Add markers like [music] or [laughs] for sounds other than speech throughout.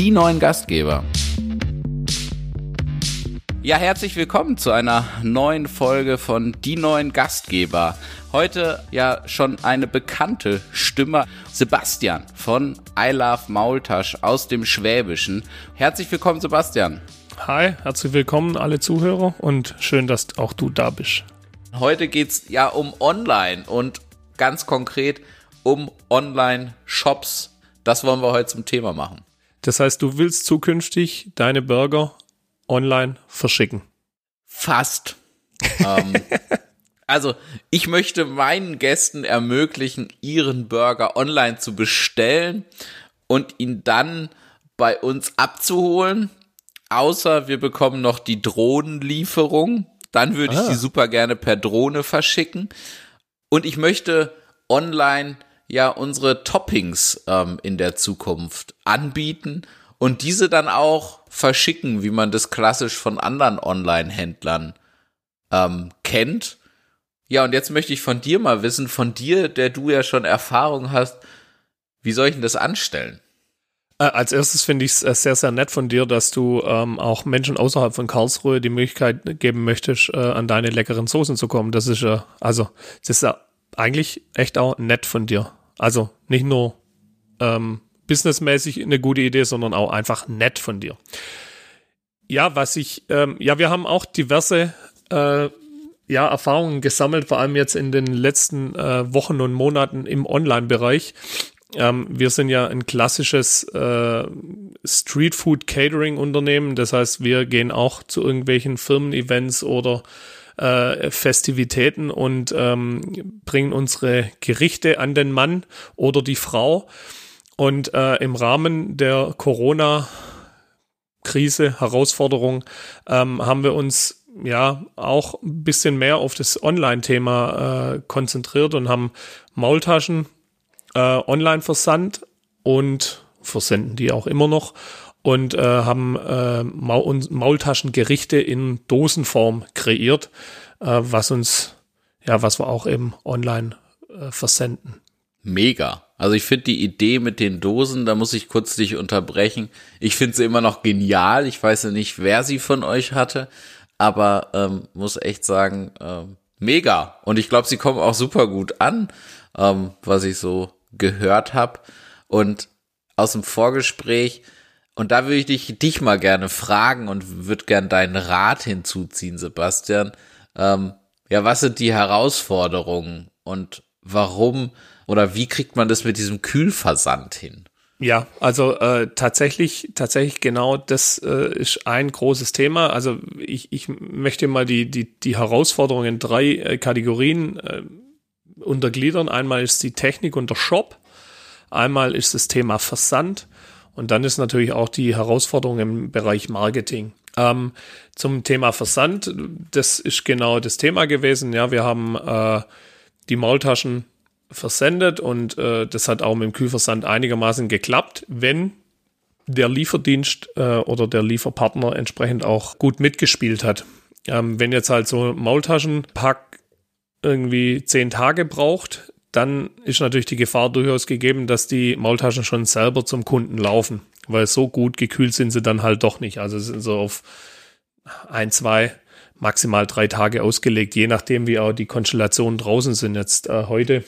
die neuen Gastgeber. Ja, herzlich willkommen zu einer neuen Folge von Die neuen Gastgeber. Heute ja schon eine bekannte Stimme, Sebastian von I Love Maultasch aus dem Schwäbischen. Herzlich willkommen, Sebastian. Hi, herzlich willkommen alle Zuhörer und schön, dass auch du da bist. Heute geht's ja um Online und ganz konkret um Online-Shops. Das wollen wir heute zum Thema machen. Das heißt, du willst zukünftig deine Burger online verschicken? Fast. ähm, [laughs] also, ich möchte meinen Gästen ermöglichen, ihren Burger online zu bestellen und ihn dann bei uns abzuholen. Außer wir bekommen noch die Drohnenlieferung. Dann würde ah. ich die super gerne per Drohne verschicken. Und ich möchte online ja unsere Toppings ähm, in der Zukunft anbieten und diese dann auch verschicken, wie man das klassisch von anderen Online-Händlern ähm, kennt. Ja, und jetzt möchte ich von dir mal wissen, von dir, der du ja schon Erfahrung hast, wie soll ich denn das anstellen? Äh, als erstes finde ich es äh, sehr, sehr nett von dir, dass du ähm, auch Menschen außerhalb von Karlsruhe die Möglichkeit geben möchtest, äh, an deine leckeren Soßen zu kommen. Das ist ja, also, das ist ja eigentlich echt auch nett von dir. Also nicht nur ähm, businessmäßig eine gute Idee, sondern auch einfach nett von dir. Ja, was ich, ähm, ja, wir haben auch diverse äh, ja, Erfahrungen gesammelt, vor allem jetzt in den letzten äh, Wochen und Monaten im Online-Bereich. Ähm, wir sind ja ein klassisches äh, Street Food Catering Unternehmen. Das heißt, wir gehen auch zu irgendwelchen Firmen-Events oder äh, Festivitäten und ähm, bringen unsere Gerichte an den Mann oder die Frau. Und äh, im Rahmen der Corona-Krise, Herausforderung, ähm, haben wir uns ja auch ein bisschen mehr auf das Online-Thema äh, konzentriert und haben Maultaschen äh, online versandt und versenden die auch immer noch und äh, haben äh, Maul Maultaschengerichte in Dosenform kreiert, äh, was uns, ja, was wir auch eben online äh, versenden. Mega. Also ich finde die Idee mit den Dosen, da muss ich kurz dich unterbrechen. Ich finde sie immer noch genial. Ich weiß ja nicht, wer sie von euch hatte, aber ähm, muss echt sagen, ähm, mega. Und ich glaube, sie kommen auch super gut an, ähm, was ich so gehört habe. Und aus dem Vorgespräch, und da würde ich dich, dich mal gerne fragen und würde gern deinen Rat hinzuziehen, Sebastian. Ähm, ja, was sind die Herausforderungen und warum oder wie kriegt man das mit diesem Kühlversand hin? Ja, also äh, tatsächlich, tatsächlich genau, das äh, ist ein großes Thema. Also ich, ich möchte mal die, die, die Herausforderungen in drei äh, Kategorien äh, untergliedern. Einmal ist die Technik und der Shop, einmal ist das Thema Versand und dann ist natürlich auch die Herausforderung im Bereich Marketing. Ähm, zum Thema Versand, das ist genau das Thema gewesen. Ja, wir haben äh, die Maultaschen versendet und äh, das hat auch mit dem Kühlversand einigermaßen geklappt, wenn der Lieferdienst äh, oder der Lieferpartner entsprechend auch gut mitgespielt hat. Ähm, wenn jetzt halt so Maultaschenpack irgendwie zehn Tage braucht, dann ist natürlich die Gefahr durchaus gegeben, dass die Maultaschen schon selber zum Kunden laufen, weil so gut gekühlt sind sie dann halt doch nicht. Also sind so auf ein, zwei, maximal drei Tage ausgelegt, je nachdem, wie auch die Konstellationen draußen sind. Jetzt äh, heute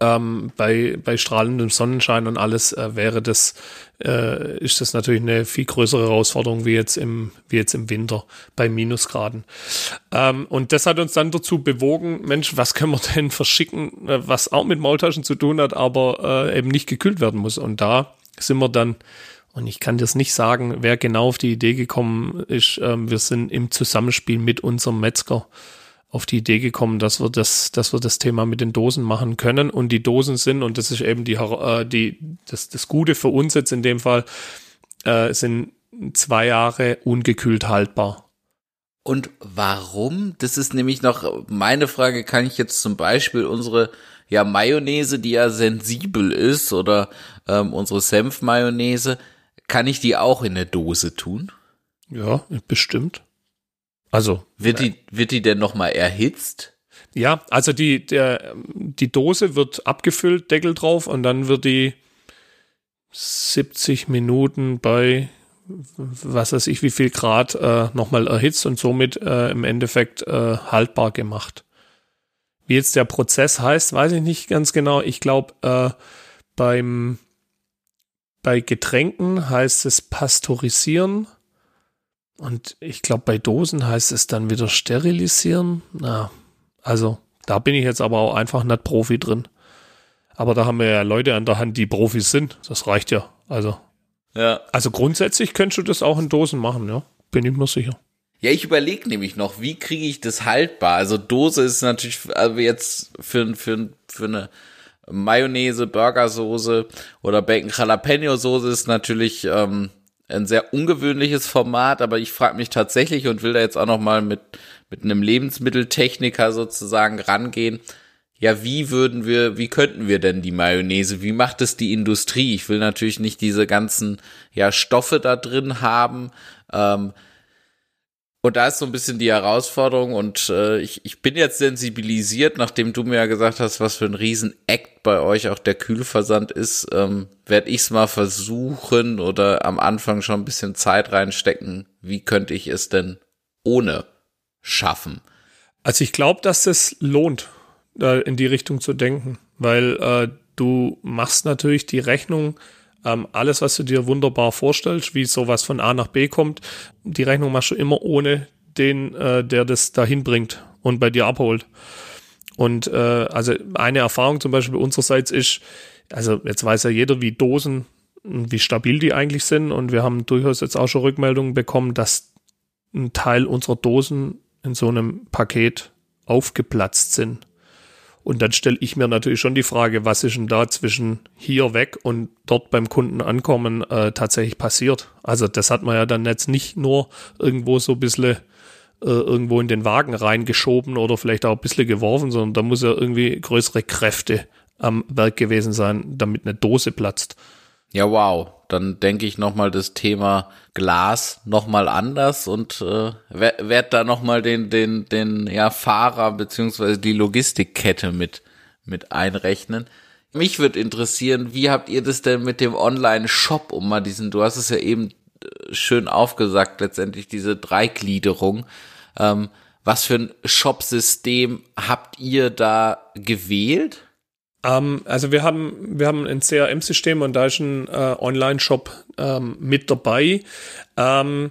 ähm, bei, bei strahlendem Sonnenschein und alles äh, wäre das, äh, ist das natürlich eine viel größere Herausforderung wie jetzt im, wie jetzt im Winter bei Minusgraden. Ähm, und das hat uns dann dazu bewogen, Mensch, was können wir denn verschicken, äh, was auch mit Maultaschen zu tun hat, aber äh, eben nicht gekühlt werden muss. Und da sind wir dann und ich kann das nicht sagen, wer genau auf die Idee gekommen ist. Ähm, wir sind im Zusammenspiel mit unserem Metzger auf die Idee gekommen, dass wir das, dass wir das Thema mit den Dosen machen können. Und die Dosen sind, und das ist eben die, äh, die, das, das Gute für uns jetzt in dem Fall, äh, sind zwei Jahre ungekühlt haltbar. Und warum? Das ist nämlich noch meine Frage. Kann ich jetzt zum Beispiel unsere ja Mayonnaise, die ja sensibel ist, oder ähm, unsere Senfmayonnaise, kann ich die auch in eine Dose tun? Ja, bestimmt. Also wird die wird die denn noch mal erhitzt? Ja, also die der die Dose wird abgefüllt, Deckel drauf und dann wird die 70 Minuten bei was weiß ich, wie viel Grad äh, nochmal erhitzt und somit äh, im Endeffekt äh, haltbar gemacht. Wie jetzt der Prozess heißt, weiß ich nicht ganz genau. Ich glaube, äh, beim bei Getränken heißt es pasteurisieren und ich glaube, bei Dosen heißt es dann wieder sterilisieren. Na, also da bin ich jetzt aber auch einfach nicht Profi drin. Aber da haben wir ja Leute an der Hand, die Profis sind. Das reicht ja. Also Ja. also grundsätzlich könntest du das auch in Dosen machen, ja. Bin ich mir sicher. Ja, ich überlege nämlich noch, wie kriege ich das haltbar? Also Dose ist natürlich also jetzt für, für, für eine Mayonnaise, Burgersoße oder Bacon Jalapeno Soße ist natürlich ähm, ein sehr ungewöhnliches Format, aber ich frage mich tatsächlich und will da jetzt auch noch mal mit mit einem Lebensmitteltechniker sozusagen rangehen. Ja, wie würden wir, wie könnten wir denn die Mayonnaise? Wie macht es die Industrie? Ich will natürlich nicht diese ganzen ja Stoffe da drin haben. Ähm, und da ist so ein bisschen die Herausforderung und äh, ich, ich bin jetzt sensibilisiert, nachdem du mir ja gesagt hast, was für ein Riesen-Act bei euch auch der Kühlversand ist, ähm, werde ich es mal versuchen oder am Anfang schon ein bisschen Zeit reinstecken. Wie könnte ich es denn ohne schaffen? Also ich glaube, dass es lohnt, da in die Richtung zu denken, weil äh, du machst natürlich die Rechnung, ähm, alles, was du dir wunderbar vorstellst, wie sowas von A nach B kommt, die Rechnung machst du immer ohne den, äh, der das dahin bringt und bei dir abholt. Und äh, also eine Erfahrung zum Beispiel unsererseits ist, also jetzt weiß ja jeder, wie Dosen, wie stabil die eigentlich sind. Und wir haben durchaus jetzt auch schon Rückmeldungen bekommen, dass ein Teil unserer Dosen in so einem Paket aufgeplatzt sind. Und dann stelle ich mir natürlich schon die Frage, was ist denn da zwischen hier weg und dort beim Kunden ankommen äh, tatsächlich passiert? Also das hat man ja dann jetzt nicht nur irgendwo so ein bisschen äh, irgendwo in den Wagen reingeschoben oder vielleicht auch ein bisschen geworfen, sondern da muss ja irgendwie größere Kräfte am Werk gewesen sein, damit eine Dose platzt. Ja, wow. Dann denke ich nochmal das Thema Glas nochmal anders und äh, werde da nochmal den, den, den ja, Fahrer beziehungsweise die Logistikkette mit, mit einrechnen. Mich würde interessieren, wie habt ihr das denn mit dem Online-Shop, um mal diesen, du hast es ja eben äh, schön aufgesagt, letztendlich diese Dreigliederung. Ähm, was für ein Shop-System habt ihr da gewählt? Ähm, also wir haben, wir haben ein CRM-System und da ist ein äh, Online-Shop ähm, mit dabei. Ähm,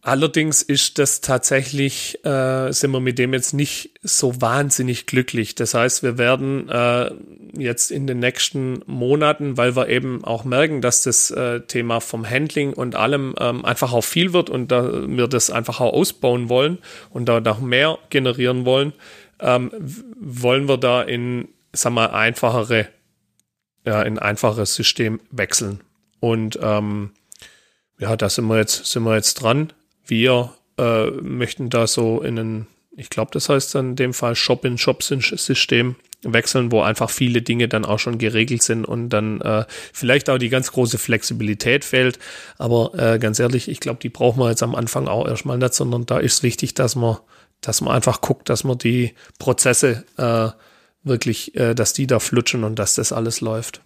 allerdings ist das tatsächlich, äh, sind wir mit dem jetzt nicht so wahnsinnig glücklich. Das heißt, wir werden äh, jetzt in den nächsten Monaten, weil wir eben auch merken, dass das äh, Thema vom Handling und allem ähm, einfach auch viel wird und da wir das einfach auch ausbauen wollen und da noch mehr generieren wollen, ähm, wollen wir da in sag mal, einfachere, ja, in einfaches System wechseln. Und ähm, ja, da sind wir jetzt, sind wir jetzt dran. Wir äh, möchten da so in ein, ich glaube, das heißt dann in dem Fall Shop-in-Shop-System wechseln, wo einfach viele Dinge dann auch schon geregelt sind und dann äh, vielleicht auch die ganz große Flexibilität fehlt. Aber äh, ganz ehrlich, ich glaube, die brauchen wir jetzt am Anfang auch erstmal nicht, sondern da ist wichtig, dass man, dass man einfach guckt, dass man die Prozesse äh, wirklich, äh, dass die da flutschen und dass das alles läuft.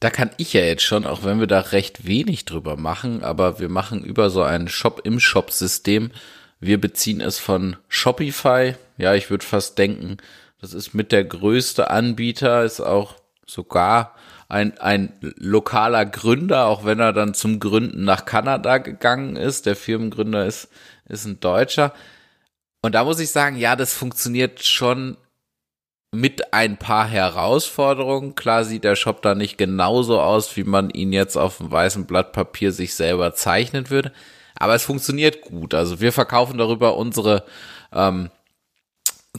Da kann ich ja jetzt schon, auch wenn wir da recht wenig drüber machen, aber wir machen über so ein Shop im Shop-System. Wir beziehen es von Shopify. Ja, ich würde fast denken, das ist mit der größte Anbieter, ist auch sogar ein, ein lokaler Gründer, auch wenn er dann zum Gründen nach Kanada gegangen ist. Der Firmengründer ist, ist ein Deutscher. Und da muss ich sagen, ja, das funktioniert schon mit ein paar Herausforderungen. Klar sieht der Shop da nicht genauso aus, wie man ihn jetzt auf dem weißen Blatt Papier sich selber zeichnen würde. Aber es funktioniert gut. Also wir verkaufen darüber unsere ähm,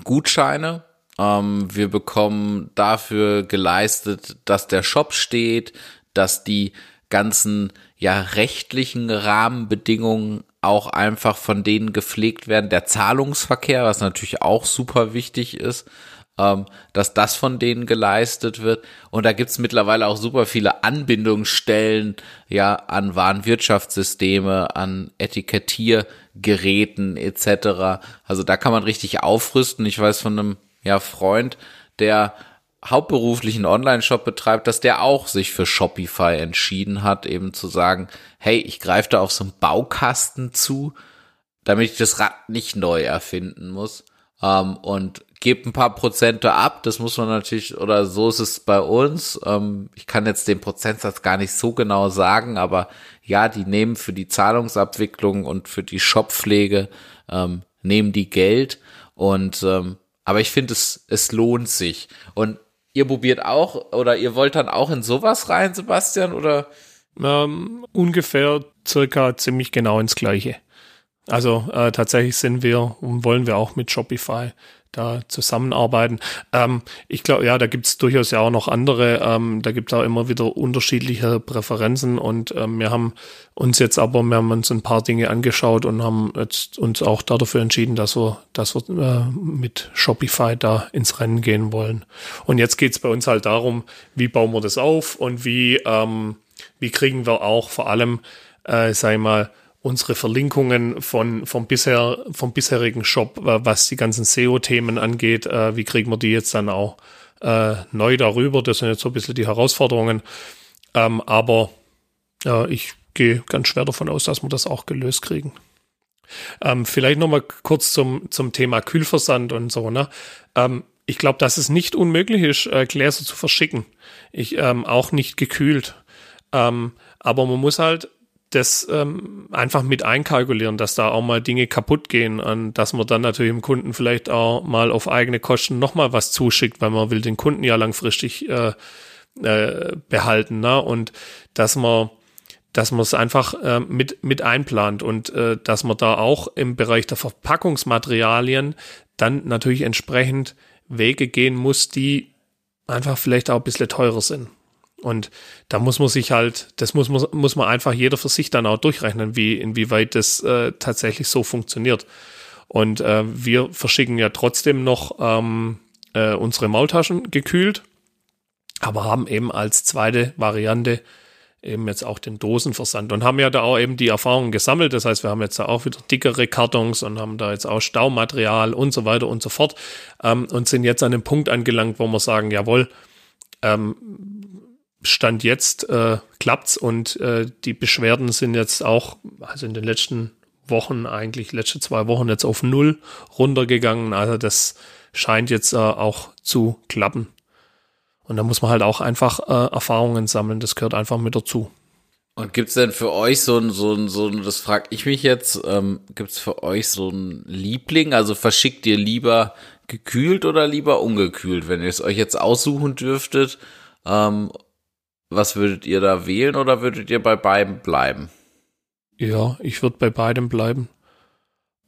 Gutscheine. Ähm, wir bekommen dafür geleistet, dass der Shop steht, dass die ganzen ja rechtlichen Rahmenbedingungen auch einfach von denen gepflegt werden. Der Zahlungsverkehr, was natürlich auch super wichtig ist ähm, dass das von denen geleistet wird. Und da gibt's mittlerweile auch super viele Anbindungsstellen ja an Warenwirtschaftssysteme, an Etikettiergeräten etc. Also da kann man richtig aufrüsten. Ich weiß von einem ja, Freund, der hauptberuflichen Online-Shop betreibt, dass der auch sich für Shopify entschieden hat, eben zu sagen, hey, ich greife da auf so einen Baukasten zu, damit ich das Rad nicht neu erfinden muss. Ähm, und gebe ein paar Prozente ab. Das muss man natürlich, oder so ist es bei uns. Ähm, ich kann jetzt den Prozentsatz gar nicht so genau sagen, aber ja, die nehmen für die Zahlungsabwicklung und für die Shoppflege, ähm, nehmen die Geld. Und ähm, aber ich finde, es, es lohnt sich. Und ihr probiert auch, oder ihr wollt dann auch in sowas rein, Sebastian, oder? Ähm, ungefähr circa ziemlich genau ins Gleiche. Also äh, tatsächlich sind wir und wollen wir auch mit Shopify da zusammenarbeiten. Ähm, ich glaube, ja, da gibt es durchaus ja auch noch andere. Ähm, da gibt es auch immer wieder unterschiedliche Präferenzen und ähm, wir haben uns jetzt aber, wir haben uns ein paar Dinge angeschaut und haben jetzt uns auch dafür entschieden, dass wir, dass wir äh, mit Shopify da ins Rennen gehen wollen. Und jetzt geht's bei uns halt darum, wie bauen wir das auf und wie, ähm, wie kriegen wir auch vor allem, äh, ich mal, unsere Verlinkungen von, vom, bisher, vom bisherigen Shop, äh, was die ganzen SEO-Themen angeht, äh, wie kriegen wir die jetzt dann auch äh, neu darüber? Das sind jetzt so ein bisschen die Herausforderungen. Ähm, aber ich gehe ganz schwer davon aus, dass wir das auch gelöst kriegen. Ähm, vielleicht nochmal kurz zum, zum Thema Kühlversand und so. Ne? Ähm, ich glaube, dass es nicht unmöglich ist, äh, Gläser zu verschicken. Ich ähm, auch nicht gekühlt. Ähm, aber man muss halt das ähm, einfach mit einkalkulieren, dass da auch mal Dinge kaputt gehen und dass man dann natürlich dem Kunden vielleicht auch mal auf eigene Kosten nochmal was zuschickt, weil man will den Kunden ja langfristig äh, äh, behalten, ne? Und dass man dass man es einfach äh, mit, mit einplant und äh, dass man da auch im Bereich der Verpackungsmaterialien dann natürlich entsprechend Wege gehen muss, die einfach vielleicht auch ein bisschen teurer sind. Und da muss man sich halt, das muss man, muss man einfach jeder für sich dann auch durchrechnen, wie, inwieweit das äh, tatsächlich so funktioniert. Und äh, wir verschicken ja trotzdem noch ähm, äh, unsere Maultaschen gekühlt, aber haben eben als zweite Variante eben jetzt auch den Dosenversand und haben ja da auch eben die Erfahrungen gesammelt. Das heißt, wir haben jetzt da auch wieder dickere Kartons und haben da jetzt auch Staumaterial und so weiter und so fort ähm, und sind jetzt an dem Punkt angelangt, wo wir sagen, jawohl, ähm, Stand jetzt äh, klappt's und äh, die Beschwerden sind jetzt auch, also in den letzten Wochen eigentlich, letzte zwei Wochen jetzt auf null runtergegangen. Also das scheint jetzt äh, auch zu klappen. Und da muss man halt auch einfach äh, Erfahrungen sammeln. Das gehört einfach mit dazu. Und gibt's denn für euch so ein, so ein, so ein, das frage ich mich jetzt, ähm, gibt's für euch so ein Liebling? Also verschickt ihr lieber gekühlt oder lieber ungekühlt, wenn ihr es euch jetzt aussuchen dürftet? Ähm, was würdet ihr da wählen oder würdet ihr bei beiden bleiben? Ja, ich würde bei beidem bleiben.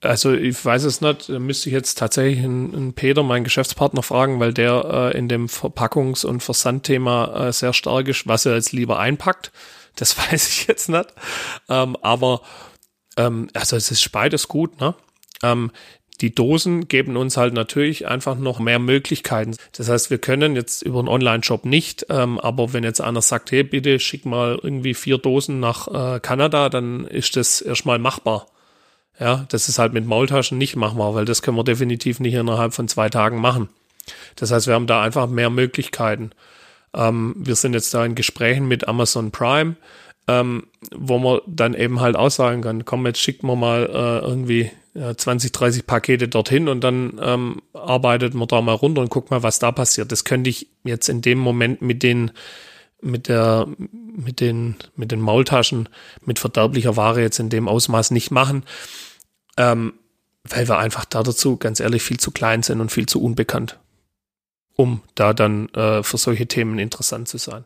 Also ich weiß es nicht, da müsste ich jetzt tatsächlich einen, Peter, meinen Geschäftspartner, fragen, weil der äh, in dem Verpackungs- und Versandthema äh, sehr stark ist, was er jetzt lieber einpackt. Das [laughs] weiß ich jetzt nicht. Ähm, aber ähm, also es ist beides gut, ne? Ähm, die Dosen geben uns halt natürlich einfach noch mehr Möglichkeiten. Das heißt, wir können jetzt über einen Online-Shop nicht, ähm, aber wenn jetzt einer sagt, hey, bitte schick mal irgendwie vier Dosen nach äh, Kanada, dann ist das erstmal machbar. Ja, das ist halt mit Maultaschen nicht machbar, weil das können wir definitiv nicht innerhalb von zwei Tagen machen. Das heißt, wir haben da einfach mehr Möglichkeiten. Ähm, wir sind jetzt da in Gesprächen mit Amazon Prime, ähm, wo man dann eben halt aussagen kann, komm, jetzt schickt man mal äh, irgendwie 20, 30 Pakete dorthin und dann ähm, arbeitet man da mal runter und guckt mal, was da passiert. Das könnte ich jetzt in dem Moment mit den mit der mit den mit den Maultaschen mit verderblicher Ware jetzt in dem Ausmaß nicht machen, ähm, weil wir einfach da dazu ganz ehrlich viel zu klein sind und viel zu unbekannt, um da dann äh, für solche Themen interessant zu sein.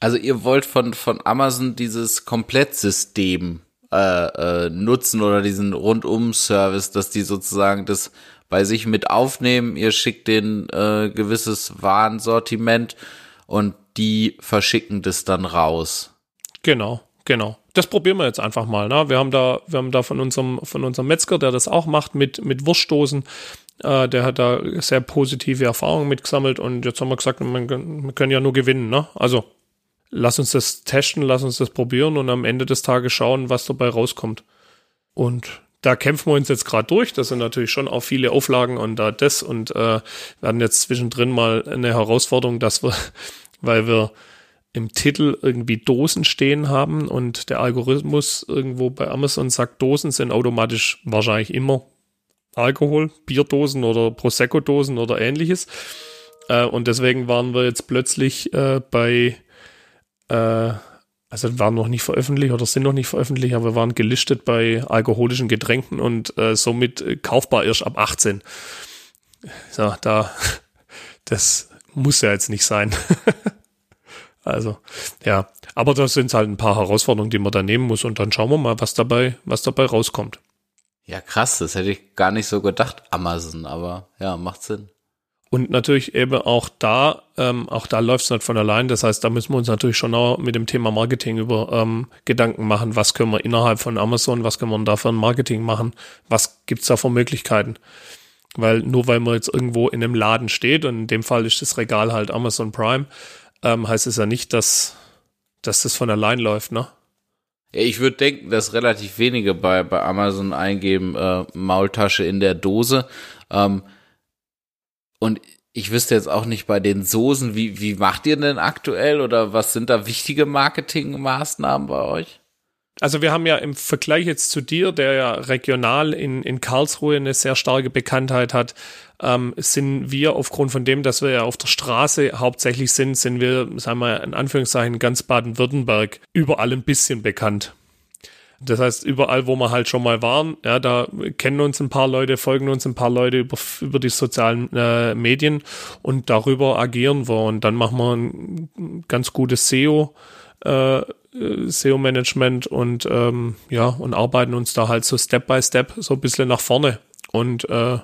Also ihr wollt von von Amazon dieses Komplettsystem äh, äh, nutzen oder diesen Rundum-Service, dass die sozusagen das bei sich mit aufnehmen. Ihr schickt den äh, gewisses Warensortiment und die verschicken das dann raus. Genau, genau. Das probieren wir jetzt einfach mal. Ne? Wir haben da, wir haben da von unserem, von unserem Metzger, der das auch macht mit, mit Wurstdosen, äh, der hat da sehr positive Erfahrungen mitgesammelt und jetzt haben wir gesagt, wir können ja nur gewinnen. Ne? Also lass uns das testen, lass uns das probieren und am Ende des Tages schauen, was dabei rauskommt. Und da kämpfen wir uns jetzt gerade durch. Das sind natürlich schon auch viele Auflagen und da das und äh, werden jetzt zwischendrin mal eine Herausforderung, dass wir, [laughs] weil wir im Titel irgendwie Dosen stehen haben und der Algorithmus irgendwo bei Amazon sagt, Dosen sind automatisch wahrscheinlich immer Alkohol, Bierdosen oder Prosecco-Dosen oder ähnliches. Äh, und deswegen waren wir jetzt plötzlich äh, bei, äh, also waren noch nicht veröffentlicht oder sind noch nicht veröffentlicht, aber wir waren gelistet bei alkoholischen Getränken und äh, somit kaufbar erst ab 18. So, da, [laughs] das muss ja jetzt nicht sein. [laughs] Also, ja. Aber das sind halt ein paar Herausforderungen, die man da nehmen muss und dann schauen wir mal, was dabei, was dabei rauskommt. Ja, krass, das hätte ich gar nicht so gedacht, Amazon, aber ja, macht Sinn. Und natürlich eben auch da, ähm, auch da läuft es nicht von allein. Das heißt, da müssen wir uns natürlich schon auch mit dem Thema Marketing über ähm, Gedanken machen, was können wir innerhalb von Amazon, was können wir da für ein Marketing machen, was gibt's da für Möglichkeiten. Weil nur weil man jetzt irgendwo in einem Laden steht, und in dem Fall ist das Regal halt Amazon Prime, ähm, heißt es ja nicht, dass, dass das von allein läuft, ne? Ich würde denken, dass relativ wenige bei, bei Amazon eingeben, äh, Maultasche in der Dose. Ähm, und ich wüsste jetzt auch nicht bei den Soßen, wie, wie macht ihr denn aktuell oder was sind da wichtige Marketingmaßnahmen bei euch? Also wir haben ja im Vergleich jetzt zu dir, der ja regional in, in Karlsruhe eine sehr starke Bekanntheit hat, ähm, sind wir aufgrund von dem, dass wir ja auf der Straße hauptsächlich sind, sind wir, sagen wir in Anführungszeichen, ganz Baden-Württemberg überall ein bisschen bekannt. Das heißt, überall, wo wir halt schon mal waren, ja, da kennen uns ein paar Leute, folgen uns ein paar Leute über, über die sozialen äh, Medien und darüber agieren wir und dann machen wir ein ganz gutes SEO, äh, SEO-Management und ähm, ja, und arbeiten uns da halt so Step by Step so ein bisschen nach vorne und, äh,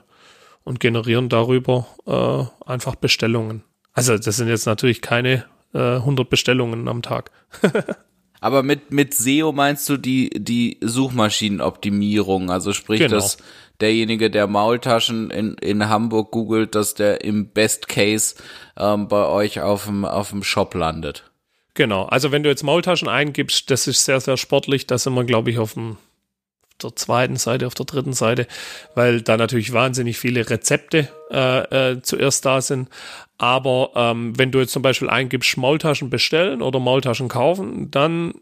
und generieren darüber äh, einfach Bestellungen. Also das sind jetzt natürlich keine äh, 100 Bestellungen am Tag. [laughs] Aber mit, mit SEO meinst du die, die Suchmaschinenoptimierung, also sprich, genau. dass derjenige, der Maultaschen in, in Hamburg googelt, dass der im Best Case ähm, bei euch auf dem, auf dem Shop landet. Genau, also wenn du jetzt Maultaschen eingibst, das ist sehr, sehr sportlich. Da sind wir, glaube ich, auf dem der zweiten Seite, auf der dritten Seite, weil da natürlich wahnsinnig viele Rezepte äh, äh, zuerst da sind. Aber ähm, wenn du jetzt zum Beispiel eingibst, Maultaschen bestellen oder Maultaschen kaufen, dann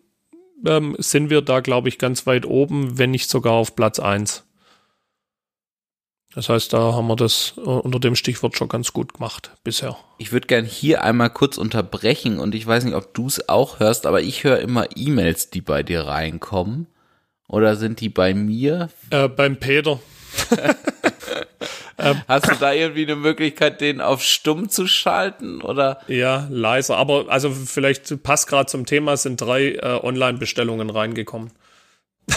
ähm, sind wir da, glaube ich, ganz weit oben, wenn nicht sogar auf Platz eins. Das heißt, da haben wir das äh, unter dem Stichwort schon ganz gut gemacht bisher. Ich würde gern hier einmal kurz unterbrechen und ich weiß nicht, ob du es auch hörst, aber ich höre immer E-Mails, die bei dir reinkommen. Oder sind die bei mir? Äh, beim Peter. [laughs] Hast du da irgendwie eine Möglichkeit, den auf stumm zu schalten oder? Ja, leiser. Aber also vielleicht passt gerade zum Thema, sind drei äh, Online-Bestellungen reingekommen. [laughs]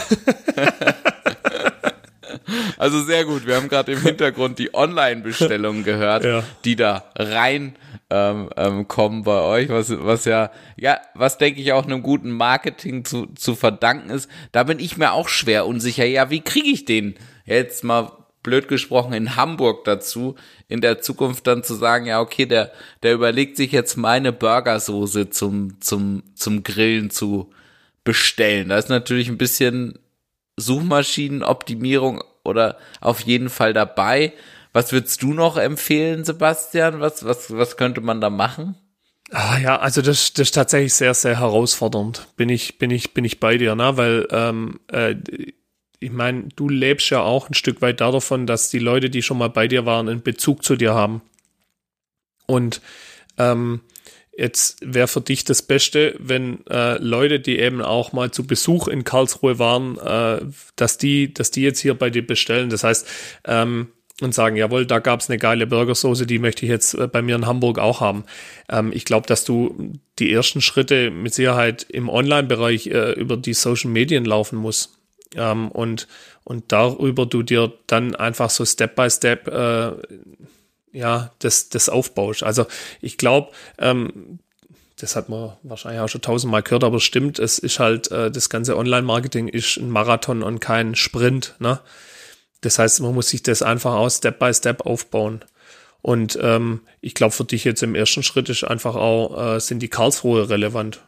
Also sehr gut. Wir haben gerade im Hintergrund die Online-Bestellungen gehört, ja. die da rein ähm, ähm, kommen bei euch, was, was ja, ja, was denke ich auch einem guten Marketing zu, zu verdanken ist. Da bin ich mir auch schwer unsicher. Ja, wie kriege ich den jetzt mal blöd gesprochen in Hamburg dazu, in der Zukunft dann zu sagen, ja, okay, der, der überlegt sich jetzt meine Burgersoße zum, zum, zum Grillen zu bestellen. Da ist natürlich ein bisschen Suchmaschinenoptimierung oder auf jeden Fall dabei. Was würdest du noch empfehlen, Sebastian? Was, was, was könnte man da machen? Ah, ja, also das, das ist tatsächlich sehr, sehr herausfordernd. Bin ich, bin ich, bin ich bei dir, ne? Weil ähm, äh, ich meine, du lebst ja auch ein Stück weit davon, dass die Leute, die schon mal bei dir waren, einen Bezug zu dir haben. Und ähm, Jetzt wäre für dich das Beste, wenn äh, Leute, die eben auch mal zu Besuch in Karlsruhe waren, äh, dass die, dass die jetzt hier bei dir bestellen. Das heißt, ähm, und sagen, jawohl, da gab's eine geile Burgersoße, die möchte ich jetzt äh, bei mir in Hamburg auch haben. Ähm, ich glaube, dass du die ersten Schritte mit Sicherheit im Online-Bereich äh, über die Social Medien laufen musst. Ähm, und, und darüber du dir dann einfach so Step by Step äh, ja, das, das aufbaust. Also ich glaube, ähm, das hat man wahrscheinlich auch schon tausendmal gehört, aber stimmt, es ist halt, äh, das ganze Online-Marketing ist ein Marathon und kein Sprint. Ne? Das heißt, man muss sich das einfach aus Step by Step aufbauen. Und ähm, ich glaube, für dich jetzt im ersten Schritt ist einfach auch, äh, sind die Karlsruhe relevant.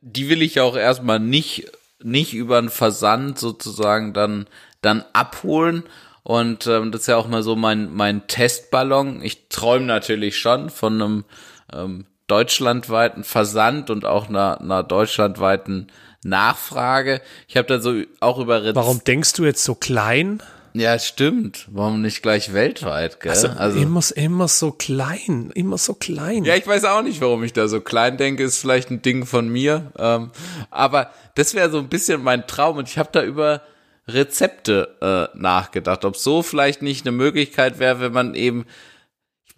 Die will ich auch erstmal nicht, nicht über einen Versand sozusagen dann dann abholen. Und ähm, das ist ja auch mal so mein, mein Testballon. Ich träume natürlich schon von einem ähm, deutschlandweiten Versand und auch einer, einer deutschlandweiten Nachfrage. Ich habe da so auch über Rez Warum denkst du jetzt so klein? Ja, stimmt. Warum nicht gleich weltweit, gell? Also, also immer, immer so klein, immer so klein. Ja, ich weiß auch nicht, warum ich da so klein denke. Ist vielleicht ein Ding von mir. Ähm, aber das wäre so ein bisschen mein Traum und ich habe da über Rezepte äh, nachgedacht. Ob so vielleicht nicht eine Möglichkeit wäre, wenn man eben